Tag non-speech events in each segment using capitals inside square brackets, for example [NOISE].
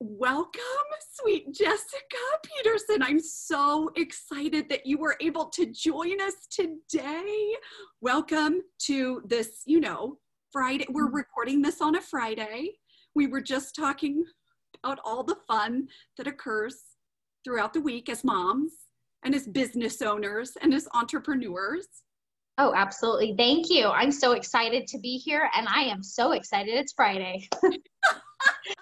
welcome, sweet Jessica Peterson. I'm so excited that you were able to join us today. Welcome to this, you know, Friday. We're recording this on a Friday. We were just talking about all the fun that occurs throughout the week as moms and as business owners and as entrepreneurs. Oh, absolutely. Thank you. I'm so excited to be here and I am so excited it's Friday. [LAUGHS]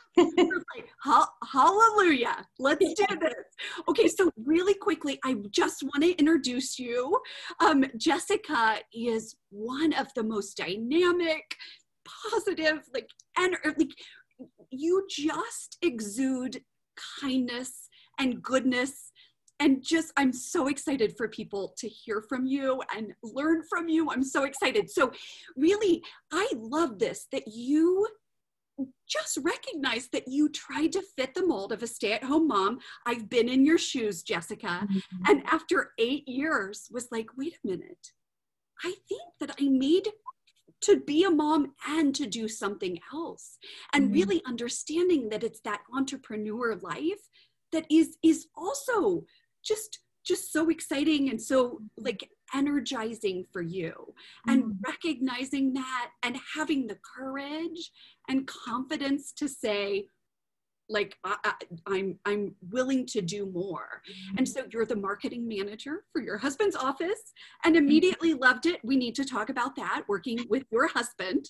Hallelujah. Let's do this. Okay, so really quickly, I just want to introduce you. Um, Jessica is one of the most dynamic, positive, like, and like you just exude kindness and goodness and just i'm so excited for people to hear from you and learn from you i'm so excited so really i love this that you just recognize that you tried to fit the mold of a stay at home mom. I've been in your shoes, Jessica. Mm-hmm. And after eight years, was like, wait a minute. I think that I made to be a mom and to do something else. And mm-hmm. really understanding that it's that entrepreneur life that is is also just just so exciting and so like energizing for you and mm. recognizing that and having the courage and confidence to say like I, am I'm, I'm willing to do more. Mm-hmm. and so you're the marketing manager for your husband's office and immediately loved it. We need to talk about that working with your husband.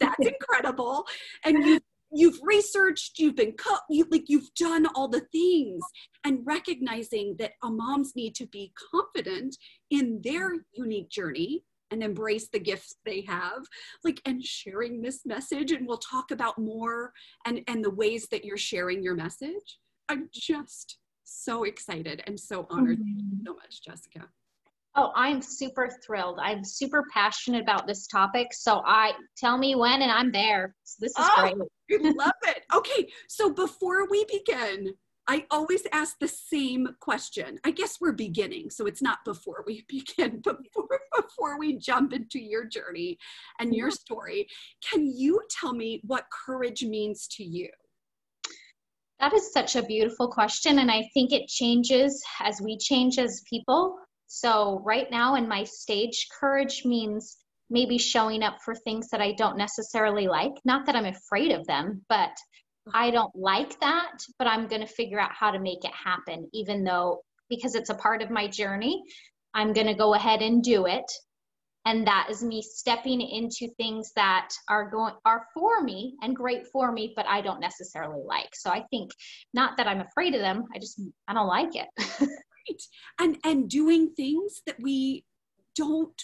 That's incredible. And you you've researched you've been co- you like you've done all the things and recognizing that a moms need to be confident in their unique journey and embrace the gifts they have like and sharing this message and we'll talk about more and and the ways that you're sharing your message i'm just so excited and so honored mm-hmm. thank you so much jessica Oh, I'm super thrilled. I'm super passionate about this topic. So I tell me when and I'm there. So this is oh, great. I love it. Okay. So before we begin, I always ask the same question. I guess we're beginning, so it's not before we [LAUGHS] begin, but before, before we jump into your journey and your mm-hmm. story, can you tell me what courage means to you? That is such a beautiful question, and I think it changes as we change as people. So, right now in my stage, courage means maybe showing up for things that I don't necessarily like. Not that I'm afraid of them, but I don't like that, but I'm going to figure out how to make it happen, even though because it's a part of my journey, I'm going to go ahead and do it. And that is me stepping into things that are going are for me and great for me, but I don't necessarily like. So I think not that I'm afraid of them, I just I don't like it. [LAUGHS] right. And and doing things that we don't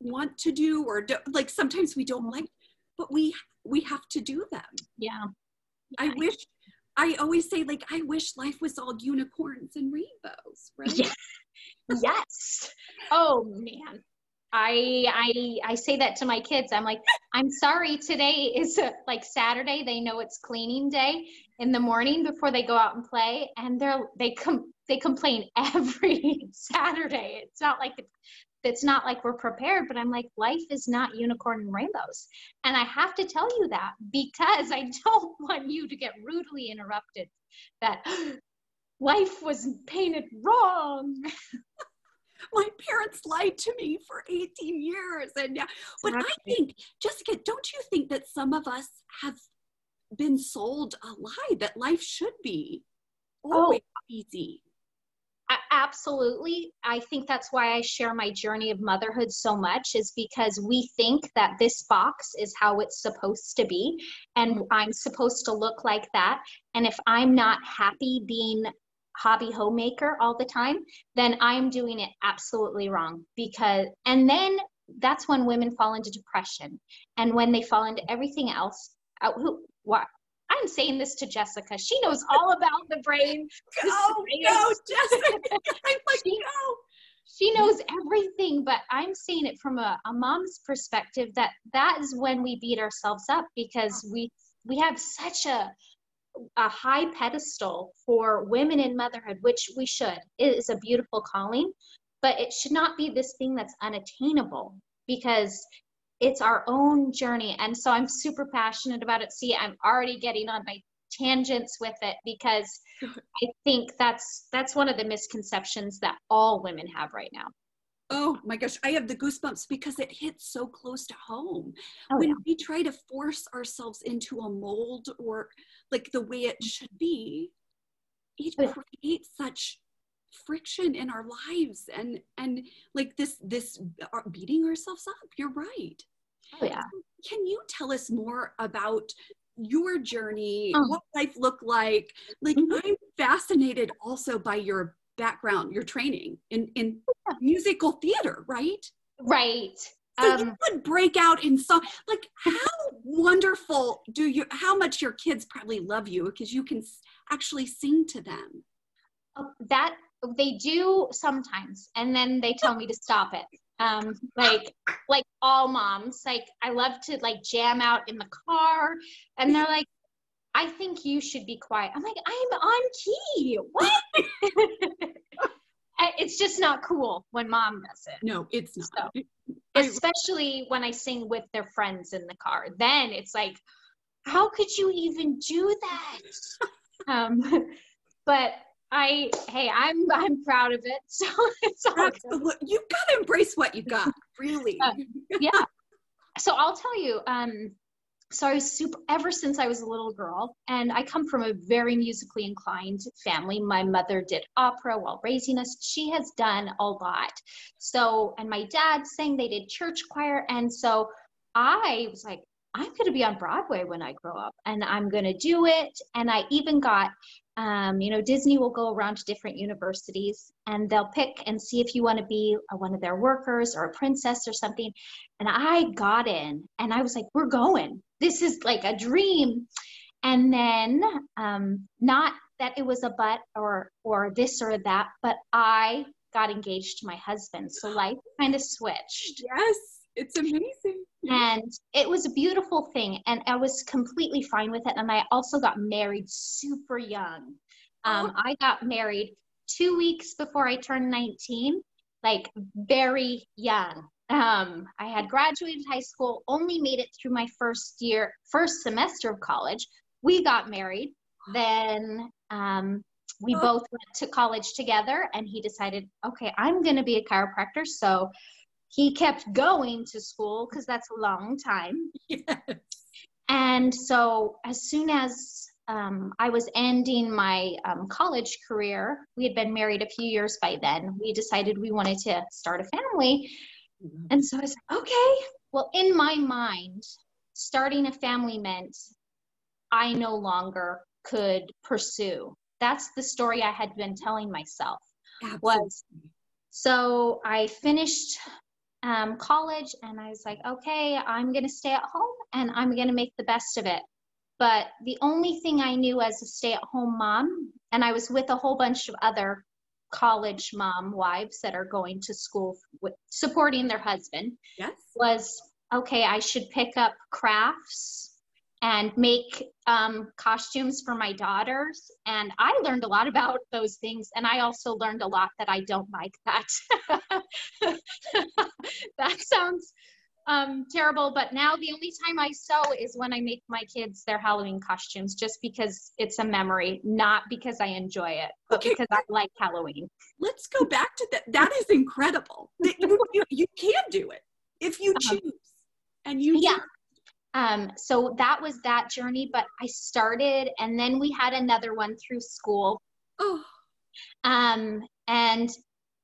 want to do or do, like sometimes we don't like, but we we have to do them. Yeah. I wish I always say like I wish life was all unicorns and rainbows, right? Yeah. yes. Oh man. I I I say that to my kids. I'm like, I'm sorry. Today is a, like Saturday. They know it's cleaning day in the morning before they go out and play, and they're they come they complain [LAUGHS] every Saturday. It's not like it's not like we're prepared, but I'm like, life is not unicorn and rainbows. And I have to tell you that because I don't [LAUGHS] want you to get rudely interrupted that [GASPS] life was painted wrong. [LAUGHS] My parents lied to me for 18 years. And yeah, but I think, Jessica, don't you think that some of us have been sold a lie that life should be oh. always oh. easy? Absolutely. I think that's why i share my journey of motherhood so much is because we think that this box is how it's supposed to be and i'm supposed to look like that. And if i'm not happy being hobby homemaker all the time then i'm doing it absolutely wrong because and then that's when women fall into depression. And when they fall into everything else uh, who what I'm saying this to Jessica. She knows all about the brain. [LAUGHS] Oh no, Jessica! I'm like, she, no. she knows everything but i'm seeing it from a, a mom's perspective that that is when we beat ourselves up because we we have such a a high pedestal for women in motherhood which we should it is a beautiful calling but it should not be this thing that's unattainable because it's our own journey and so i'm super passionate about it see i'm already getting on my tangents with it because [LAUGHS] i think that's that's one of the misconceptions that all women have right now Oh my gosh, I have the goosebumps because it hits so close to home. Oh, when yeah. we try to force ourselves into a mold or like the way it should be, it creates such friction in our lives and and like this this uh, beating ourselves up. You're right. Oh yeah Can you tell us more about your journey, Oh. what life looked like? Like Mhm. I'm fascinated also by your background, your training in in Yeah. musical theater, right? right So um you would break out in song. Like how wonderful do you? How much your kids probably love you because you can actually sing to them. Oh, that they do sometimes and then they tell me to stop it um like like all moms like i love to like jam out in the car and they're like i think you should be quiet. I'm like i'm on key. What? [LAUGHS] It's just not cool when mom does it. No, it's not. So- especially when i sing with their friends in the car then it's like how could you even do that? [LAUGHS] Um [LAUGHS] but i hey i'm i'm proud of it [LAUGHS] so it's all You've got to embrace what you got. [LAUGHS] Really. Uh, yeah. So i'll tell you um so i was super ever since i was a little girl and i come from a very musically inclined family. My mother did opera while raising us. She has done a lot. So and my dad sang they did church choir and so i was like i'm going to be on broadway when i grow up and i'm going to do it. And i even got um, you know disney will go around to different universities and they'll pick and see if you want to be a, one of their workers or a princess or something and I got in and I was like, we're going. This is like a dream. And then um, not that it was a but or or this or that, but I got engaged to my husband. So life kind of switched. Yes, it's amazing. And it was a beautiful thing. And I was completely fine with it. And I also got married super young. Um, I got married two weeks before I turned 19, like very young. Um, I had graduated high school, only made it through my first year, first semester of college. We got married. Then um, we Oh. both went to college together, and he decided, okay, I'm going to be a chiropractor. So he kept going to school because that's a long time. Yes. And so, as soon as um, I was ending my um, college career, we had been married a few years by then. We decided we wanted to start a family. And so I like, okay. Well, in my mind, starting a family meant I no longer could pursue. That's the story I had been telling myself. Was so I finished um, college and I was like, okay, I'm going to stay at home and I'm going to make the best of it. But the only thing I knew as a stay at home mom, and I was with a whole bunch of other college mom wives that are going to school with, supporting their husband, Yes. was okay, I should pick up crafts and make um, costumes for my daughters. And I learned a lot about those things. And I also learned a lot that I don't like that. [LAUGHS] that sounds um, terrible, but now the only time I sew is when I make my kids their Halloween costumes, just because it's a memory, not because I enjoy it, but Okay. because I like Halloween. Let's go back to that. That is incredible. You, you, you can do it if you Uh-huh. choose. And you Yeah. Um, so that was that journey, but I started, and then we had another one through school. Oh, Um, and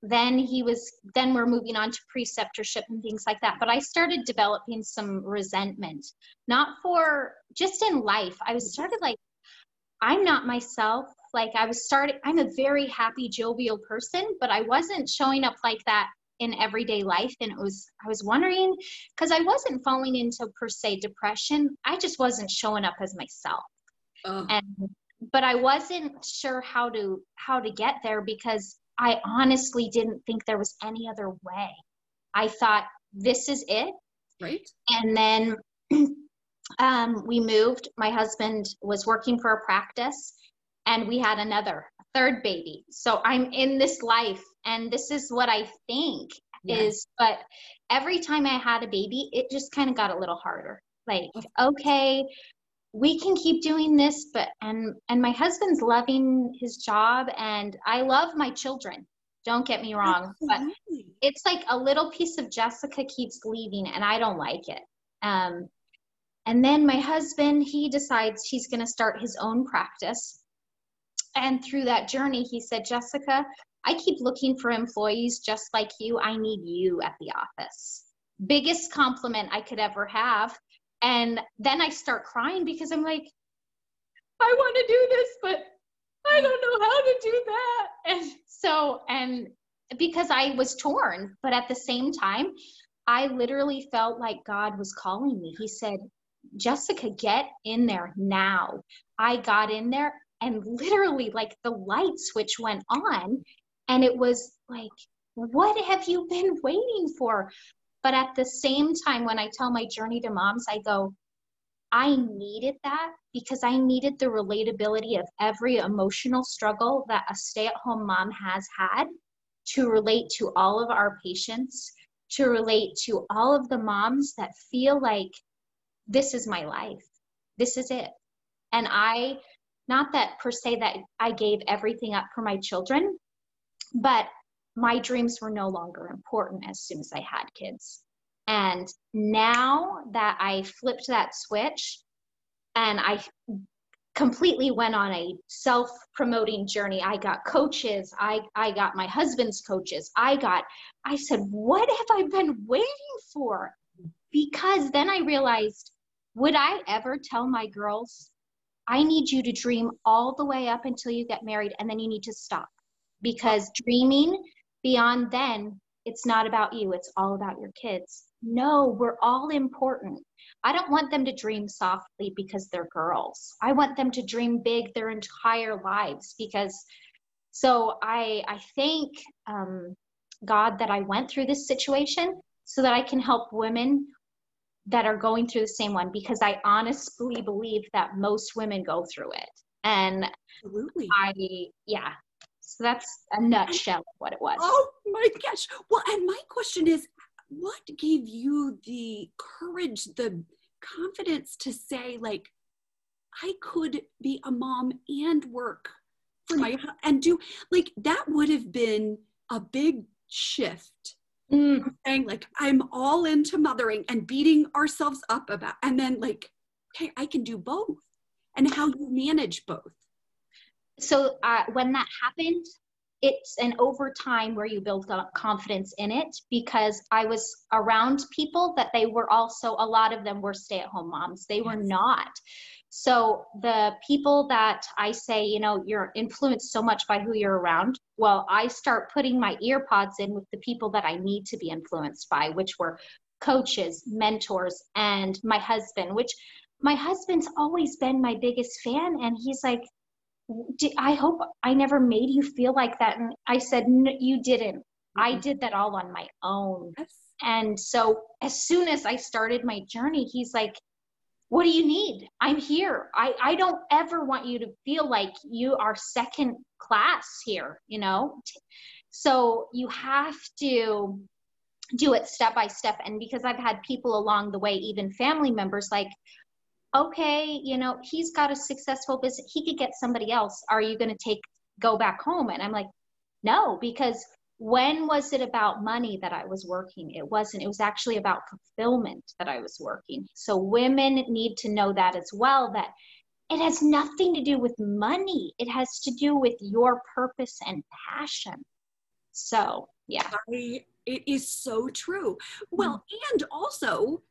then he was, then we're moving on to preceptorship and things like that. But I started developing some resentment, not for just in life. I was started like, I'm not myself. Like I was starting, I'm a very happy, jovial person, but I wasn't showing up like that in everyday life. And it was, I was wondering, because I wasn't falling into per se depression. I just wasn't showing up as myself oh. and but i wasn't sure how to how to get there because I honestly didn't think there was any other way. I thought this is it. Right. And then [CLEARS THROAT] um, we moved. My husband was working for a practice, and we had another third baby. So I'm in this life, and this is what I think yes. is. But every time I had a baby, it just kind of got a little harder. Like, okay, we can keep doing this, but and and my husband's loving his job, and I love my children. Don't get me wrong, but it's like a little piece of Jessica keeps leaving, and I don't like it. Um, and then my husband, he decides he's going to start his own practice. And through that journey, he said, Jessica, I keep looking for employees just like you. I need you at the office. Biggest compliment I could ever have. And then I start crying because I'm like, I want to do this, but I don't know how to do that. And so, and because I was torn, but at the same time, I literally felt like God was calling me. He said, Jessica, get in there now. I got in there and literally, like, the light switch went on, and it was like, what have you been [LAUGHS] waiting for? But at the same time, when I tell my journey to moms, I go, I needed that because I needed the relatability of every emotional struggle that a stay at home mom has had to relate to all of our patients, to relate to all of the moms that feel like this is my life. This is it. And I, not that per se that I gave everything up for my children, but my dreams were no longer important as soon as I had kids. And now that I flipped that switch and I completely went on a self promoting journey. I got coaches, I, I got my husband's coaches, I got, I said, what have I been waiting for? Because then I realized would I ever tell my girls, I need you to dream all the way up until you get married and then you need to stop? Because dreaming beyond then, it's not about you, it's all about your kids. No, we're all important. I don't want them to dream softly because they're girls. I want them to dream big their entire lives because so I I thank um, God that I went through this situation so that I can help women that are going through the same one because I honestly believe that most women go through it. And Absolutely. I, yeah. So that's a nutshell of what it was. Oh my gosh. Well, and my question is what gave you the courage, the confidence to say, like, I could be a mom and work for my and do like that would have been a big shift mm. saying like i'm all into mothering and beating ourselves up about and then like okay i can do both. And how you manage both. So uh, when that happened it's an over time where you build confidence in it because i was around people that they were also a lot of them were stay at home moms. They were not so the people that I say, you know, you're influenced so much by who you're around, well, I start putting my ear pods in with the people that I need to be influenced by, which were coaches, mentors, and my husband, which my husband's always been my biggest fan. And he's like, I hope I never made you feel like that. And I said, You didn't. I mm-hmm. did that all on my own. Yes. And so as soon as I started my journey, he's like, what do you need? I'm here. I i don't ever want you to feel like you are second class here you know? So you have to do it step by step. And because i've had people along the way even family members like okay you know he's got a successful business. He could get somebody else. Are you going to take go back home? And i'm like no because when was it about money that I was working? It wasn't. It was actually about fulfillment that I was working. So women need to know that as well that it has nothing to do with money. It has to do with your purpose and passion. So, yeah. I, it is so true. Well, mm-hmm. and also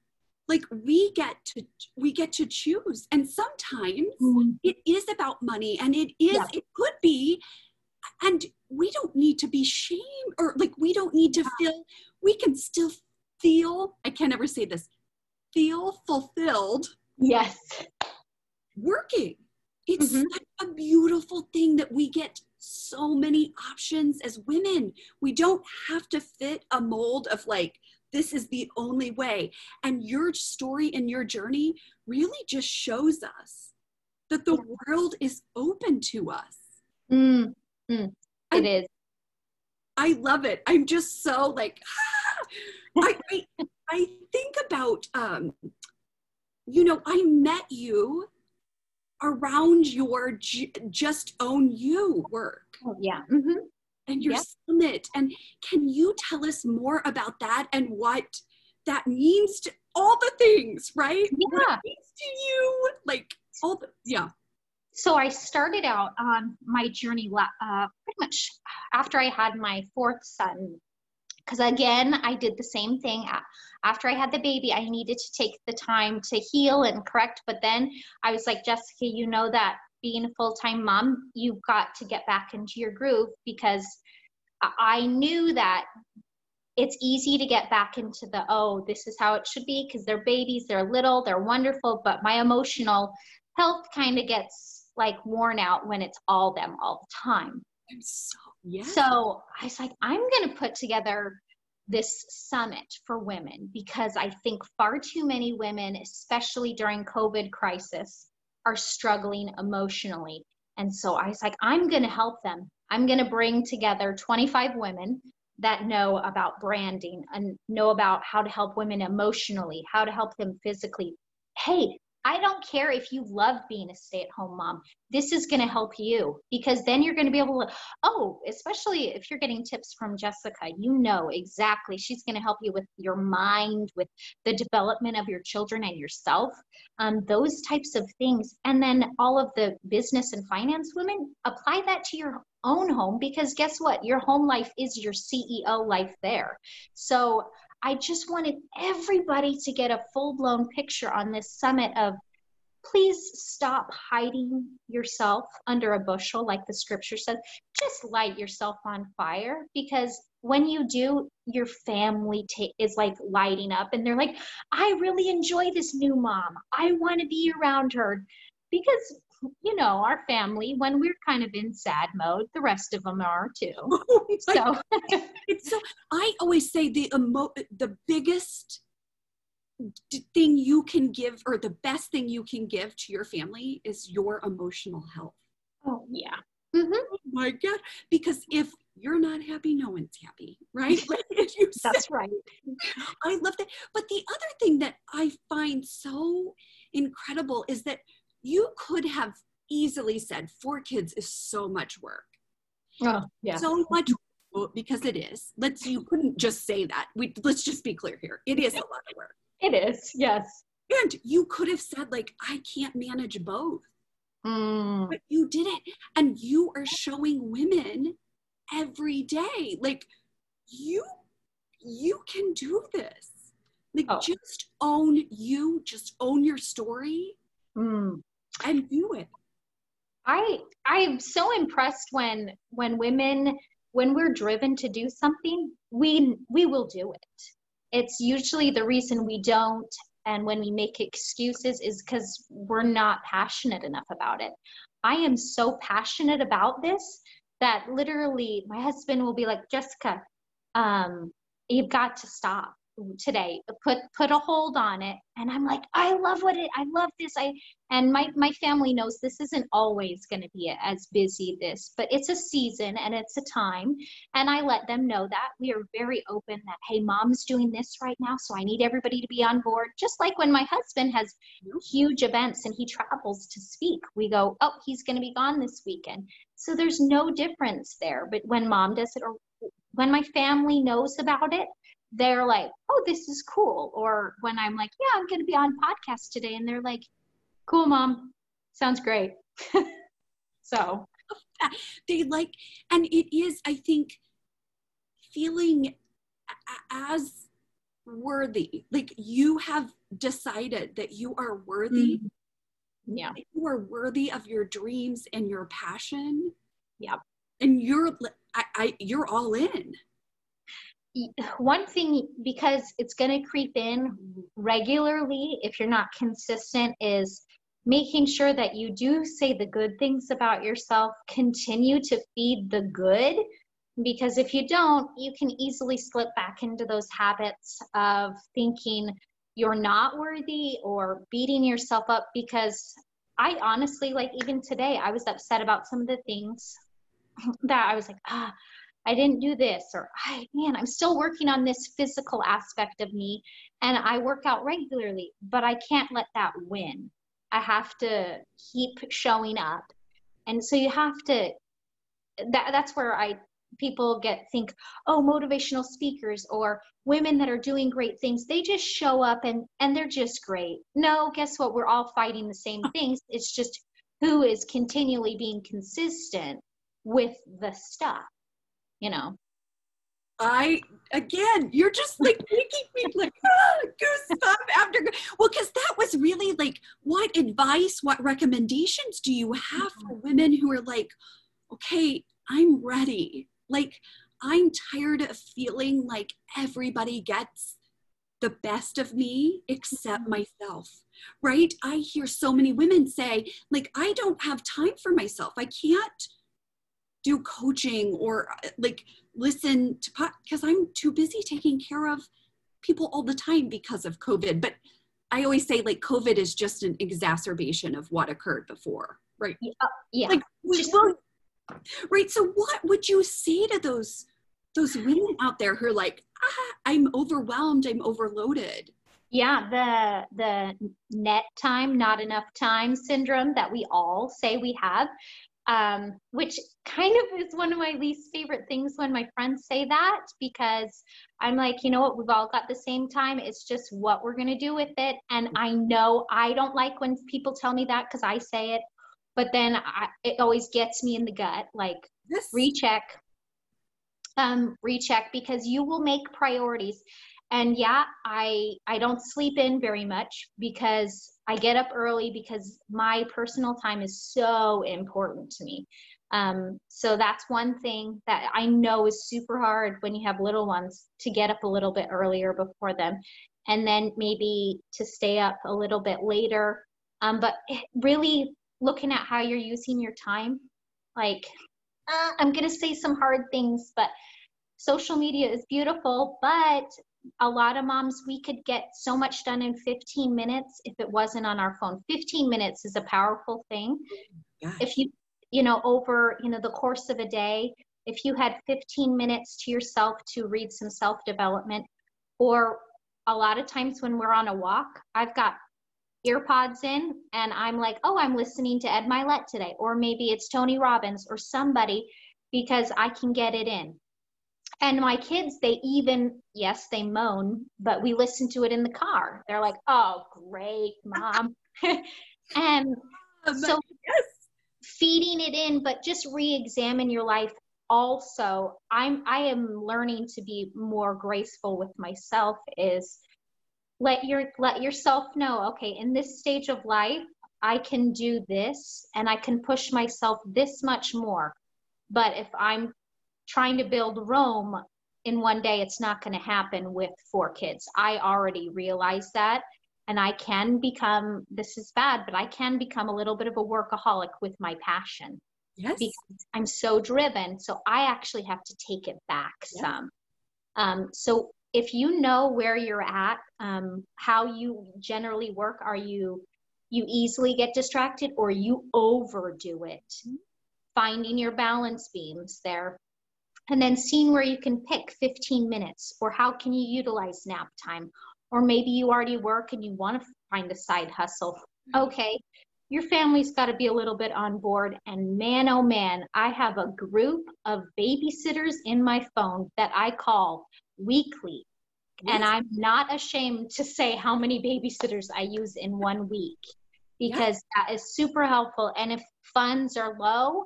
like we get to we get to choose and sometimes mm-hmm. it is about money and it is yeah. it could be and we don't need to be shame or like we don't need to feel we can still feel i can't ever say this feel fulfilled yes working it's mm-hmm. such a beautiful thing that we get so many options as women. We don't have to fit a mold of like, this is the only way. And your story and your journey really just shows us that the world is open to us. Mm, mm, it is. I love it. I'm just so like! [LAUGHS] I, I, I think about, um, you know, I met you around your J- just own you work. Oh, yeah. Mm-hmm. And your summit. And can you tell us more about that and what that means to all the things, right? Yeah. to you, like all the, yeah. So I started out on my journey uh, pretty much after I had my fourth son. Because again, I did the same thing after I had the baby, I needed to take the time to heal and correct. But then I was like, Jessica, you know that being a full time mom, you've got to get back into your groove because I knew that it's easy to get back into the, oh, this is how it should be because they're babies, they're little, they're wonderful. But my emotional health kind of gets like worn out when it's all them all the time. So, yeah. So I was like, I'm going to put together this summit for women because I think far too many women, especially during COVID crisis, are struggling emotionally. And so I was like, I'm going to help them. I'm going to bring together 25 women that know about branding and know about how to help women emotionally, how to help them physically. Hey, I don't care if you love being a stay at home mom. This is going to help you because then you're going to be able to, oh, especially if you're getting tips from Jessica, you know exactly. She's going to help you with your mind, with the development of your children and yourself, um, those types of things. And then all of the business and finance women, apply that to your own home because guess what? Your home life is your CEO life there. So, I just wanted everybody to get a full blown picture on this summit of please stop hiding yourself under a bushel, like the scripture says. Just light yourself on fire because when you do, your family ta- is like lighting up and they're like, I really enjoy this new mom. I want to be around her because you know, our family, when we're kind of in sad mode, the rest of them are too. [LAUGHS] so it's so I always say the emo the biggest thing you can give or the best thing you can give to your family is your emotional health. Oh yeah. Mm-hmm. Oh my God. Because if you're not happy, no one's happy, right? [LAUGHS] [LAUGHS] That's right. I love that. But the other thing that I find so incredible is that you could have easily said four kids is so much work. Oh, yeah. So much because it is. Let's you couldn't just say that. We let's just be clear here. It is a lot of work. It is, yes. And you could have said like I can't manage both. Mm. But you did it. And you are showing women every day. Like you you can do this. Like oh. just own you, just own your story mm. And do it. I I'm so impressed when when women when we're driven to do something, we we will do it. It's usually the reason we don't and when we make excuses is cuz we're not passionate enough about it. I am so passionate about this that literally my husband will be like, "Jessica, um, you've got to stop today put put a hold on it. And i'm like i love what it i love this i and my my family knows this isn't always going to be as busy this but it's a season and it's a time. And i let them know that we are very open that hey mom's doing this right now so i need everybody to be on board. Just like when my husband has huge events and he travels to speak we go oh he's going to be gone this weekend. So there's no difference there but when mom does it or when my family knows about it they're like, oh, this is cool. Or when I'm like, yeah, I'm going to be on podcast today. And they're like, cool, mom. Sounds great. [LAUGHS] so they like, and it is, I think, feeling as worthy. Like you have decided that you are worthy. Mm-hmm. Yeah. You are worthy of your dreams and your passion. Yeah. And you're, I, I you're all in one thing because it's going to creep in regularly if you're not consistent is making sure that you do say the good things about yourself, continue to feed the good, because if you don't, you can easily slip back into those habits of thinking you're not worthy or beating yourself up because I honestly, like even today, I was upset about some of the things that I was like, ah, I didn't do this, or I, man, I'm still working on this physical aspect of me, and I work out regularly, but I can't let that win. I have to keep showing up, and so you have to. That that's where I people get think, oh, motivational speakers or women that are doing great things, they just show up and and they're just great. No, guess what? We're all fighting the same [LAUGHS] things. It's just who is continually being consistent with the stuff you know I again, you're just like [LAUGHS] making me like [LAUGHS] ah, goosebump after. Well, because that was really like, what advice, what recommendations do you have for mm-hmm. women who are like, okay, I'm ready. Like, I'm tired of feeling like everybody gets the best of me except mm-hmm. myself. Right? I hear so many women say, like, I don't have time for myself. I can't do coaching or uh, like listen to because I'm too busy taking care of people all the time because of COVID. But I always say like COVID is just an exacerbation of what occurred before, right? Yeah. Uh, yeah. Like, well, right. So what would you say to those those women out there who are like, ah, I'm overwhelmed, I'm overloaded? Yeah, the the net time, not enough time syndrome that we all say we have um, which kind of is one of my least favorite things when my friends say that because I'm like, you know what, we've all got the same time. It's just what we're going to do with it. And I know I don't like when people tell me that because I say it, but then I, it always gets me in the gut like, yes. recheck. Um, recheck because you will make priorities and yeah i i don't sleep in very much because i get up early because my personal time is so important to me. Um, so that's one thing that i know is super hard when you have little ones to get up a little bit earlier before them and then maybe to stay up a little bit later. Um, but really looking at how you're using your time like uh, i'm going to say some hard things but social media is beautiful, but a lot of moms, we could get so much done in 15 minutes if it wasn't on our phone. 15 minutes is a powerful thing. If you, you know, over, you know, the course of a day, if you had 15 minutes to yourself to read some self development, or a lot of times when we're on a walk, I've got earpods in and I'm like, oh, I'm listening to Ed Mylett today, or maybe it's Tony Robbins or somebody because I can get it in and my kids they even yes they moan but we listen to it in the car. They're like oh great mom. [LAUGHS] And so yes. feeding it in but just re-examine your life also. I'm i am learning to be more graceful with myself is let your let yourself know okay in this stage of life i can do this and i can push myself this much more. But if i'm trying to build Rome in one day, it's not going to happen with four kids. I already realize that. And I can become, this is bad, but I can become a little bit of a workaholic with my passion. Yes. Because I'm so driven. So I actually have to take it back yeah. some. Um, so if you know where you're at, um, how you generally work, are you you easily get distracted or you overdo it? Mm-hmm. Finding your balance beams there and then seeing where you can pick 15 minutes or how can you utilize nap time or maybe you already work and you want to find a side hustle mm-hmm. okay your family's got to be a little bit on board and man oh man i have a group of babysitters in my phone that i call weekly yes. and i'm not ashamed to say how many babysitters i use in one week because yes. that is super helpful and if funds are low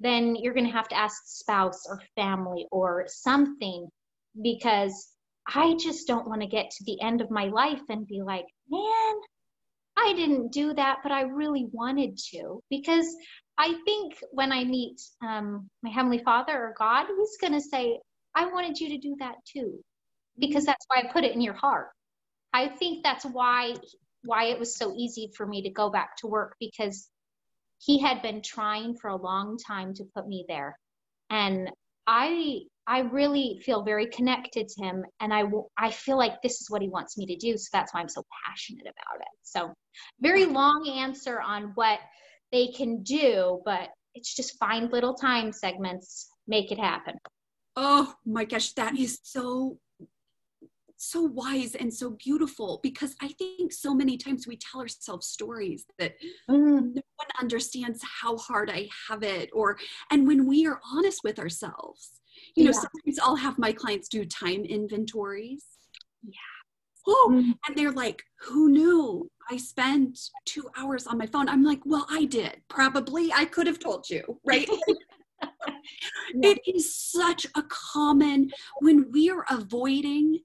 then you're going to have to ask spouse or family or something because I just don't want to get to the end of my life and be like, man, I didn't do that, but I really wanted to. Because I think when I meet um, my Heavenly Father or God, He's going to say, I wanted you to do that too. Because that's why I put it in your heart. I think that's why why it was so easy for me to go back to work because he had been trying for a long time to put me there. And i i really feel very connected to him and i i feel like this is what he wants me to do so that's why i'm so passionate about it. So very long answer on what they can do but it's just find little time segments make it happen. Oh my gosh that is so so wise and so beautiful because I think so many times we tell ourselves stories that mm. no one understands how hard I have it or and when we are honest with ourselves you know yeah. sometimes I'll have my clients do time inventories yeah oh mm. and they're like who knew I spent 2 hours on my phone I'm like well I did probably I could have told you right [LAUGHS] it is such a common when we are avoiding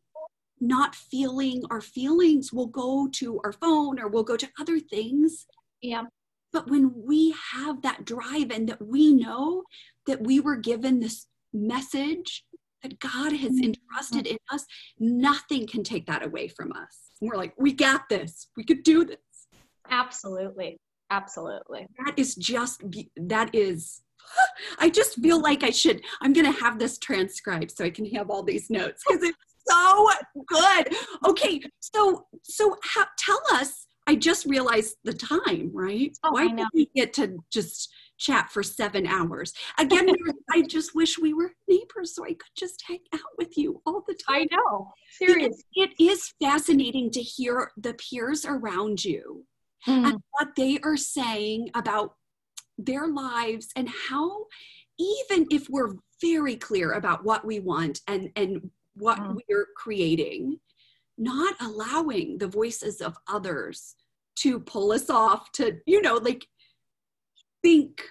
not feeling our feelings will go to our phone or we'll go to other things. Yeah. But when we have that drive and that we know that we were given this message that God has mm-hmm. entrusted in us, nothing can take that away from us. And we're like, we got this. We could do this. Absolutely. Absolutely. That is just, that is, [GASPS] I just feel like I should, I'm going to have this transcribed so I can have all these notes because it's so good. Okay, so so ha- tell us. I just realized the time, right? Oh, Why did we get to just chat for seven hours? Again, [LAUGHS] I just wish we were neighbors so I could just hang out with you all the time. I know. Seriously. It is fascinating to hear the peers around you mm. and what they are saying about their lives and how even if we're very clear about what we want and and what mm. we're creating, not allowing the voices of others to pull us off to, you know, like think.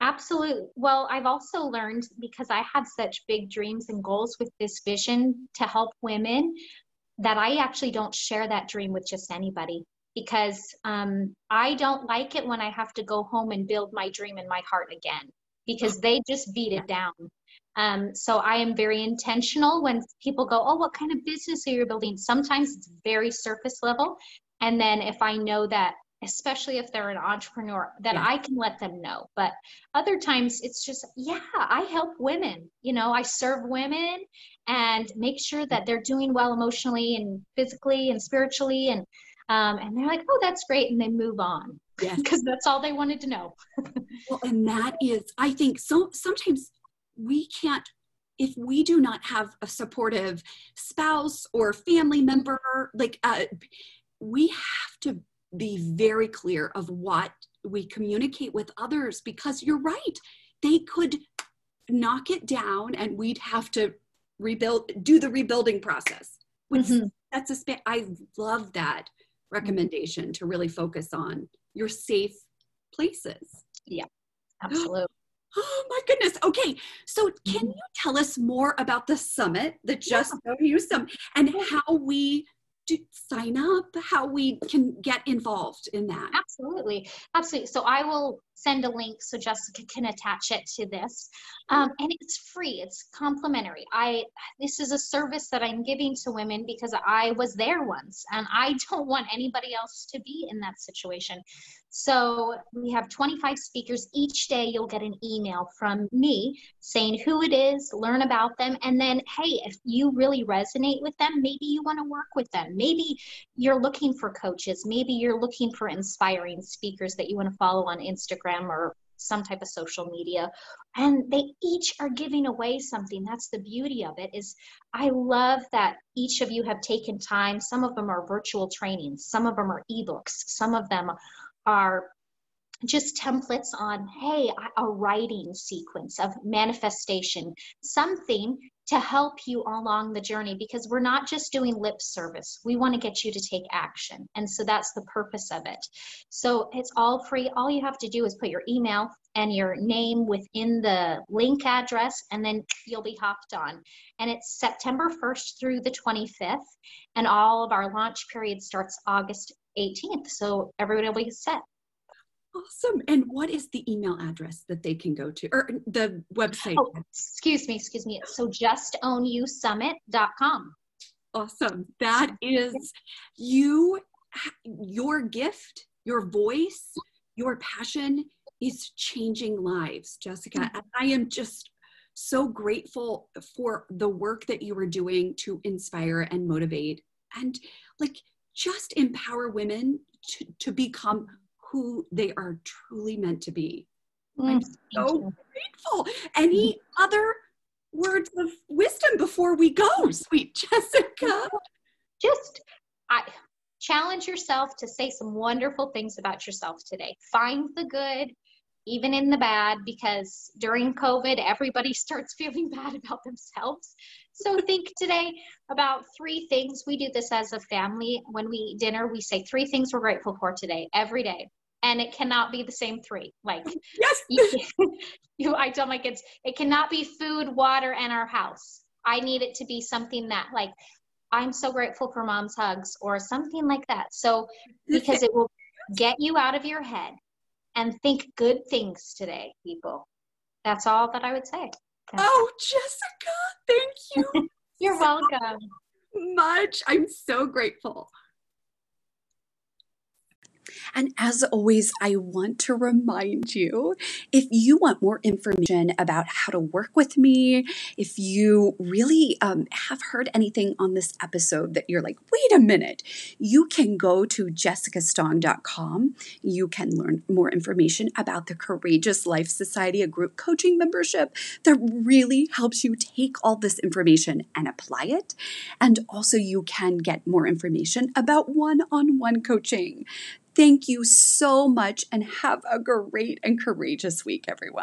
Absolutely. Well, I've also learned because I have such big dreams and goals with this vision to help women that I actually don't share that dream with just anybody because um, I don't like it when I have to go home and build my dream in my heart again because they just beat it down. Um, so I am very intentional when people go, Oh, what kind of business are you building? Sometimes it's very surface level. And then if I know that, especially if they're an entrepreneur, that yeah. I can let them know. But other times it's just, yeah, I help women. You know, I serve women and make sure that they're doing well emotionally and physically and spiritually. And um, and they're like, oh, that's great. And they move on. Yes. [LAUGHS] Because that's all they wanted to know. [LAUGHS] well, and that is, I think, so sometimes we can't if we do not have a supportive spouse or family member like uh, we have to be very clear of what we communicate with others because you're right. They could knock it down and we'd have to rebuild do the rebuilding process which mm-hmm. that's a spa- i love that recommendation to really focus on your safe places. Yeah [GASPS] absolutely Oh my goodness. Okay. So can mm-hmm. you tell us more about the summit, the Just Own You Summit, and how we to sign up, how we can get involved in that? Absolutely. Absolutely. So I will send a link so Jessica can attach it to this. Um, and it's free, it's complimentary. I this is a service that I'm giving to women because I was there once and I [LAUGHS] don't want anybody else to be in that situation. So we have 25 speakers. Each day you'll get an email from me saying who it is, learn about them, and then, hey, if you really resonate with them, maybe you want to work with them. Maybe you're looking for coaches. Maybe you're looking for inspiring speakers that you want to follow on Instagram or some type of social media and they each are giving away something. That's the beauty of it is i love that each of you have taken time. Some of them are virtual trainings some of them are ebooks some of them are just templates on, hey, a writing sequence of manifestation, something to help you along the journey because we're not just doing lip service. We want to get you to take action. And so that's the purpose of it. So it's all free. All you have to do is put your email and your name within the link address, and then you'll be hopped on. And it's September 1st through the 25th. And all of our launch period starts August 18th. So everybody will be set. Awesome. And what is the email address that they can go to or the website? Oh, excuse me, excuse me. So justownyousummit.com. Awesome. That is you your gift, your voice, your passion is changing lives, Jessica. Mm-hmm. And I am just so grateful for the work that you are doing to inspire and motivate and like just empower women to, to become who they are truly meant to be. Mm, I'm so grateful. Any mm-hmm. other words of wisdom before we go, sweet Jessica? [LAUGHS] Just I challenge yourself to say some wonderful things about yourself today. Find the good, even in the bad, because during COVID, everybody [LAUGHS] starts feeling bad about themselves. So think today about three things. We do this as a family. When we eat dinner, we say three things we're grateful for today, every day. And it cannot be the same three. Like, [LAUGHS] [LAUGHS] yes. you, you, [LAUGHS] I tell my kids, it cannot be food, water, and our house. I need it to be something that, like, I'm so grateful for mom's hugs or something like that. So, because it will get you out of your head and think good things today, people. That's all that I would say. Oh, Jessica, thank you. You're so welcome. Much. I'm so grateful. And as always, I want to remind you if you want more information about how to work with me, if you really um, have heard anything on this episode that you're like, wait a minute, you can go to jessicastong.com. You can learn more information about the Courageous Life Society, a group coaching membership that really helps you take all this information and apply it. And also, you can get more information about one on one coaching. Thank you so much and have a great and courageous week, everyone.